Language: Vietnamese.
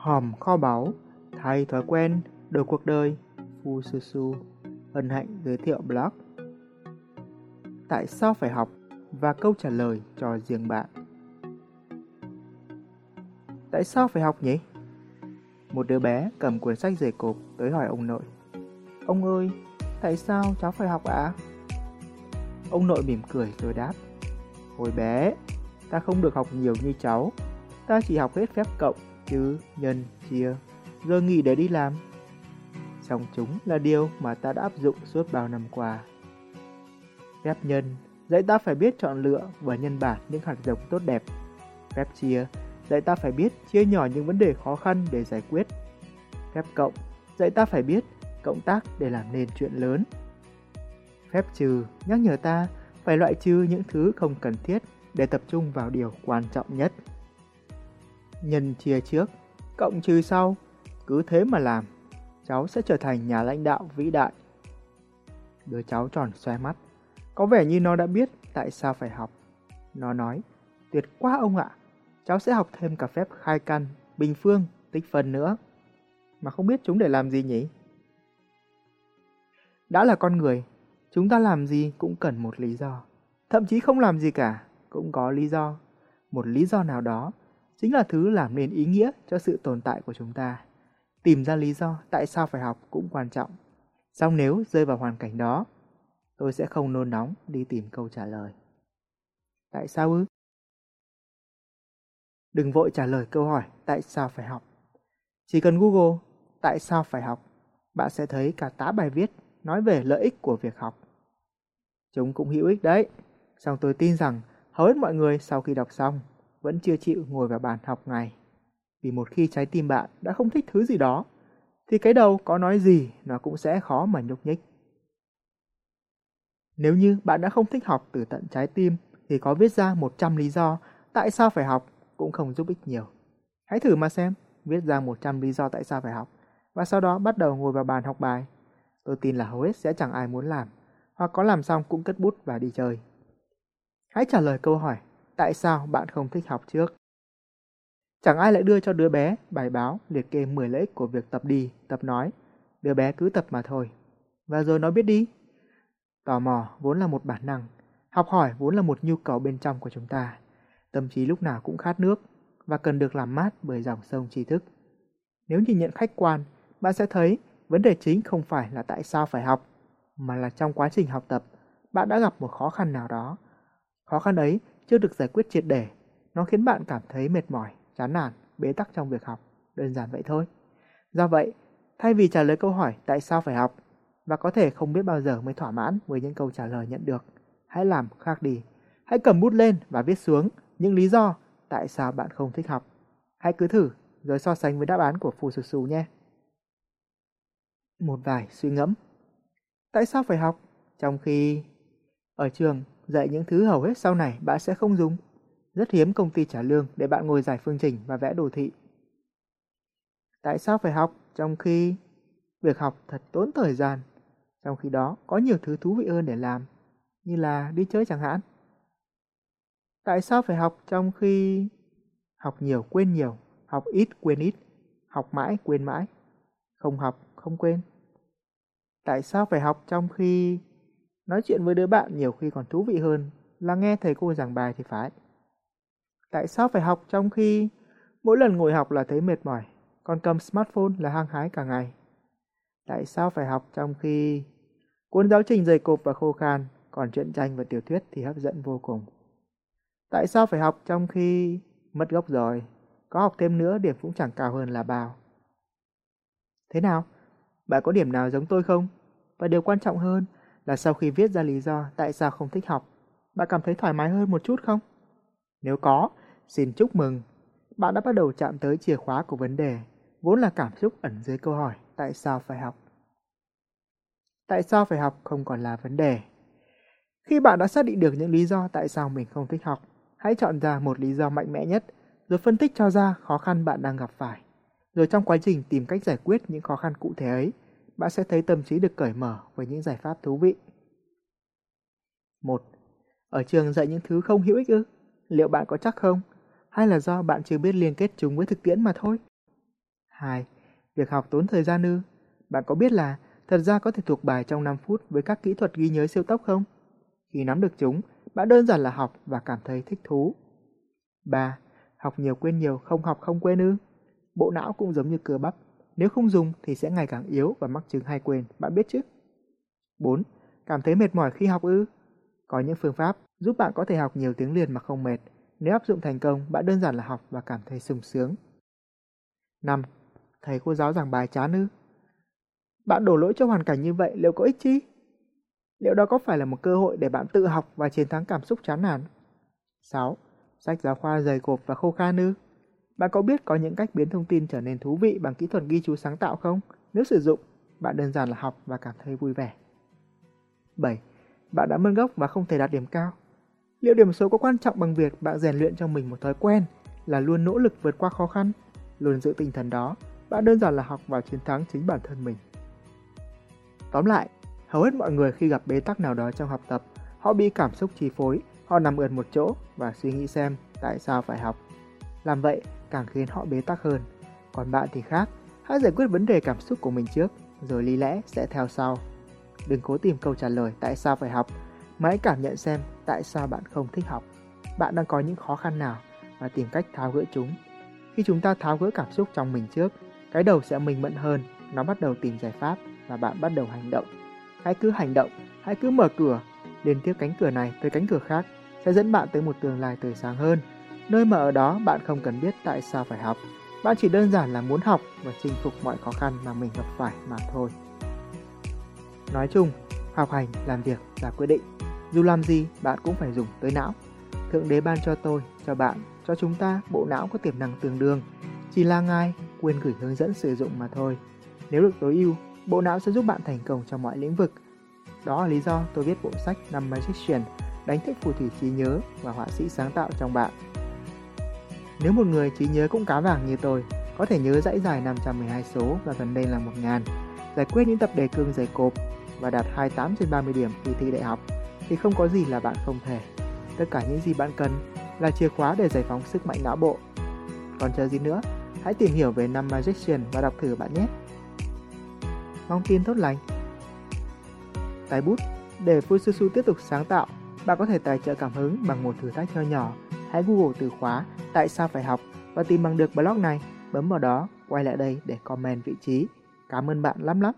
Hòm kho báu, thay thói quen, đổi cuộc đời, Phu Su Su, hân hạnh giới thiệu blog. Tại sao phải học và câu trả lời cho riêng bạn. Tại sao phải học nhỉ? Một đứa bé cầm cuốn sách dày cộp tới hỏi ông nội. Ông ơi, tại sao cháu phải học ạ? À? Ông nội mỉm cười rồi đáp. Hồi bé, ta không được học nhiều như cháu. Ta chỉ học hết phép cộng, chứ, nhân, chia, rồi nghỉ để đi làm. Song chúng là điều mà ta đã áp dụng suốt bao năm qua. Phép nhân dạy ta phải biết chọn lựa và nhân bản những hạt giống tốt đẹp. Phép chia dạy ta phải biết chia nhỏ những vấn đề khó khăn để giải quyết. Phép cộng dạy ta phải biết cộng tác để làm nên chuyện lớn. Phép trừ nhắc nhở ta phải loại trừ những thứ không cần thiết để tập trung vào điều quan trọng nhất. Nhân chia trước, cộng trừ sau, cứ thế mà làm, cháu sẽ trở thành nhà lãnh đạo vĩ đại. Đứa cháu tròn xoe mắt, có vẻ như nó đã biết tại sao phải học. Nó nói, tuyệt quá ông ạ, cháu sẽ học thêm cả phép khai căn, bình phương, tích phân nữa. Mà không biết chúng để làm gì nhỉ? Đã là con người, chúng ta làm gì cũng cần một lý do. Thậm chí không làm gì cả, cũng có lý do. Một lý do nào đó chính là thứ làm nên ý nghĩa cho sự tồn tại của chúng ta. Tìm ra lý do tại sao phải học cũng quan trọng. Song nếu rơi vào hoàn cảnh đó, tôi sẽ không nôn nóng đi tìm câu trả lời. Tại sao ư? Đừng vội trả lời câu hỏi tại sao phải học. Chỉ cần Google tại sao phải học, bạn sẽ thấy cả tá bài viết nói về lợi ích của việc học. Chúng cũng hữu ích đấy, song tôi tin rằng hầu hết mọi người sau khi đọc xong vẫn chưa chịu ngồi vào bàn học ngày. Vì một khi trái tim bạn đã không thích thứ gì đó, thì cái đầu có nói gì nó cũng sẽ khó mà nhúc nhích. Nếu như bạn đã không thích học từ tận trái tim thì có viết ra 100 lý do tại sao phải học cũng không giúp ích nhiều. Hãy thử mà xem, viết ra 100 lý do tại sao phải học và sau đó bắt đầu ngồi vào bàn học bài. Tôi tin là hầu hết sẽ chẳng ai muốn làm, hoặc có làm xong cũng cất bút và đi chơi. Hãy trả lời câu hỏi tại sao bạn không thích học trước. Chẳng ai lại đưa cho đứa bé bài báo liệt kê 10 lợi ích của việc tập đi, tập nói. Đứa bé cứ tập mà thôi. Và rồi nó biết đi. Tò mò vốn là một bản năng, học hỏi vốn là một nhu cầu bên trong của chúng ta. Tâm trí lúc nào cũng khát nước và cần được làm mát bởi dòng sông tri thức. Nếu nhìn nhận khách quan, bạn sẽ thấy vấn đề chính không phải là tại sao phải học, mà là trong quá trình học tập, bạn đã gặp một khó khăn nào đó. Khó khăn ấy chưa được giải quyết triệt để, nó khiến bạn cảm thấy mệt mỏi, chán nản, bế tắc trong việc học, đơn giản vậy thôi. Do vậy, thay vì trả lời câu hỏi tại sao phải học, và có thể không biết bao giờ mới thỏa mãn với những câu trả lời nhận được, hãy làm khác đi. Hãy cầm bút lên và viết xuống những lý do tại sao bạn không thích học. Hãy cứ thử rồi so sánh với đáp án của Phù Sù Sù nhé. Một vài suy ngẫm. Tại sao phải học trong khi ở trường dạy những thứ hầu hết sau này bạn sẽ không dùng? Rất hiếm công ty trả lương để bạn ngồi giải phương trình và vẽ đồ thị. Tại sao phải học trong khi việc học thật tốn thời gian, trong khi đó có nhiều thứ thú vị hơn để làm, như là đi chơi chẳng hạn? Tại sao phải học trong khi học nhiều quên nhiều, học ít quên ít, học mãi quên mãi, không học không quên? Tại sao phải học trong khi nói chuyện với đứa bạn nhiều khi còn thú vị hơn là nghe thầy cô giảng bài thì phải? Tại sao phải học trong khi mỗi lần ngồi học là thấy mệt mỏi, còn cầm smartphone là hăng hái cả ngày? Tại sao phải học trong khi cuốn giáo trình dày cộp và khô khan, còn truyện tranh và tiểu thuyết thì hấp dẫn vô cùng? Tại sao phải học trong khi mất gốc rồi, có học thêm nữa điểm cũng chẳng cao hơn là bao? Thế nào? Bạn có điểm nào giống tôi không? Và điều quan trọng hơn là sau khi viết ra lý do tại sao không thích học, bạn cảm thấy thoải mái hơn một chút không? Nếu có, xin chúc mừng. Bạn đã bắt đầu chạm tới chìa khóa của vấn đề, vốn là cảm xúc ẩn dưới câu hỏi tại sao phải học. Tại sao phải học không còn là vấn đề. Khi bạn đã xác định được những lý do tại sao mình không thích học, hãy chọn ra một lý do mạnh mẽ nhất, rồi phân tích cho ra khó khăn bạn đang gặp phải. Rồi trong quá trình tìm cách giải quyết những khó khăn cụ thể ấy, bạn sẽ thấy tâm trí được cởi mở với những giải pháp thú vị. 1. Ở trường dạy những thứ không hữu ích ư? Liệu bạn có chắc không? Hay là do bạn chưa biết liên kết chúng với thực tiễn mà thôi? 2. Việc học tốn thời gian ư? Bạn có biết là thật ra có thể thuộc bài trong 5 phút với các kỹ thuật ghi nhớ siêu tốc không? Khi nắm được chúng, bạn đơn giản là học và cảm thấy thích thú. 3. Học nhiều quên nhiều, không học không quên ư? Bộ não cũng giống như cơ bắp, nếu không dùng thì sẽ ngày càng yếu và mắc chứng hay quên, bạn biết chứ? 4. Cảm thấy mệt mỏi khi học ư? Có những phương pháp giúp bạn có thể học nhiều tiếng liền mà không mệt. Nếu áp dụng thành công, bạn đơn giản là học và cảm thấy sung sướng. 5. Thầy cô giáo giảng bài chán ư? Bạn đổ lỗi cho hoàn cảnh như vậy liệu có ích chi? Liệu đó có phải là một cơ hội để bạn tự học và chiến thắng cảm xúc chán nản? 6. Sách giáo khoa dày cộp và khô khan ư? Bạn có biết có những cách biến thông tin trở nên thú vị bằng kỹ thuật ghi chú sáng tạo không? Nếu sử dụng, bạn đơn giản là học và cảm thấy vui vẻ. 7. Bạn đã mơn gốc và không thể đạt điểm cao. Liệu điểm số có quan trọng bằng việc bạn rèn luyện cho mình một thói quen là luôn nỗ lực vượt qua khó khăn, luôn giữ tinh thần đó, bạn đơn giản là học và chiến thắng chính bản thân mình. Tóm lại, hầu hết mọi người khi gặp bế tắc nào đó trong học tập, họ bị cảm xúc chi phối, họ nằm ườn một chỗ và suy nghĩ xem tại sao phải học. Làm vậy càng khiến họ bế tắc hơn. Còn bạn thì khác, hãy giải quyết vấn đề cảm xúc của mình trước, rồi lý lẽ sẽ theo sau. Đừng cố tìm câu trả lời tại sao phải học, mà hãy cảm nhận xem tại sao bạn không thích học. Bạn đang có những khó khăn nào và tìm cách tháo gỡ chúng. Khi chúng ta tháo gỡ cảm xúc trong mình trước, cái đầu sẽ minh mẫn hơn, nó bắt đầu tìm giải pháp và bạn bắt đầu hành động. Hãy cứ hành động, hãy cứ mở cửa, liên tiếp cánh cửa này tới cánh cửa khác sẽ dẫn bạn tới một tương lai tươi sáng hơn nơi mà ở đó bạn không cần biết tại sao phải học. Bạn chỉ đơn giản là muốn học và chinh phục mọi khó khăn mà mình gặp phải mà thôi. Nói chung, học hành, làm việc là quyết định. Dù làm gì, bạn cũng phải dùng tới não. Thượng đế ban cho tôi, cho bạn, cho chúng ta bộ não có tiềm năng tương đương. Chỉ là ngài quên gửi hướng dẫn sử dụng mà thôi. Nếu được tối ưu, bộ não sẽ giúp bạn thành công trong mọi lĩnh vực. Đó là lý do tôi viết bộ sách năm Magician, đánh thức phù thủy trí nhớ và họa sĩ sáng tạo trong bạn. Nếu một người trí nhớ cũng cá vàng như tôi, có thể nhớ dãy dài 512 số và gần đây là 1000, giải quyết những tập đề cương dày cộp và đạt 28 trên 30 điểm kỳ thi đại học, thì không có gì là bạn không thể. Tất cả những gì bạn cần là chìa khóa để giải phóng sức mạnh não bộ. Còn chờ gì nữa, hãy tìm hiểu về năm Magician và đọc thử bạn nhé. Mong tin tốt lành. Tài bút Để Fususu tiếp tục sáng tạo, bạn có thể tài trợ cảm hứng bằng một thử thách nho nhỏ hãy Google từ khóa tại sao phải học và tìm bằng được blog này, bấm vào đó, quay lại đây để comment vị trí. Cảm ơn bạn lắm lắm.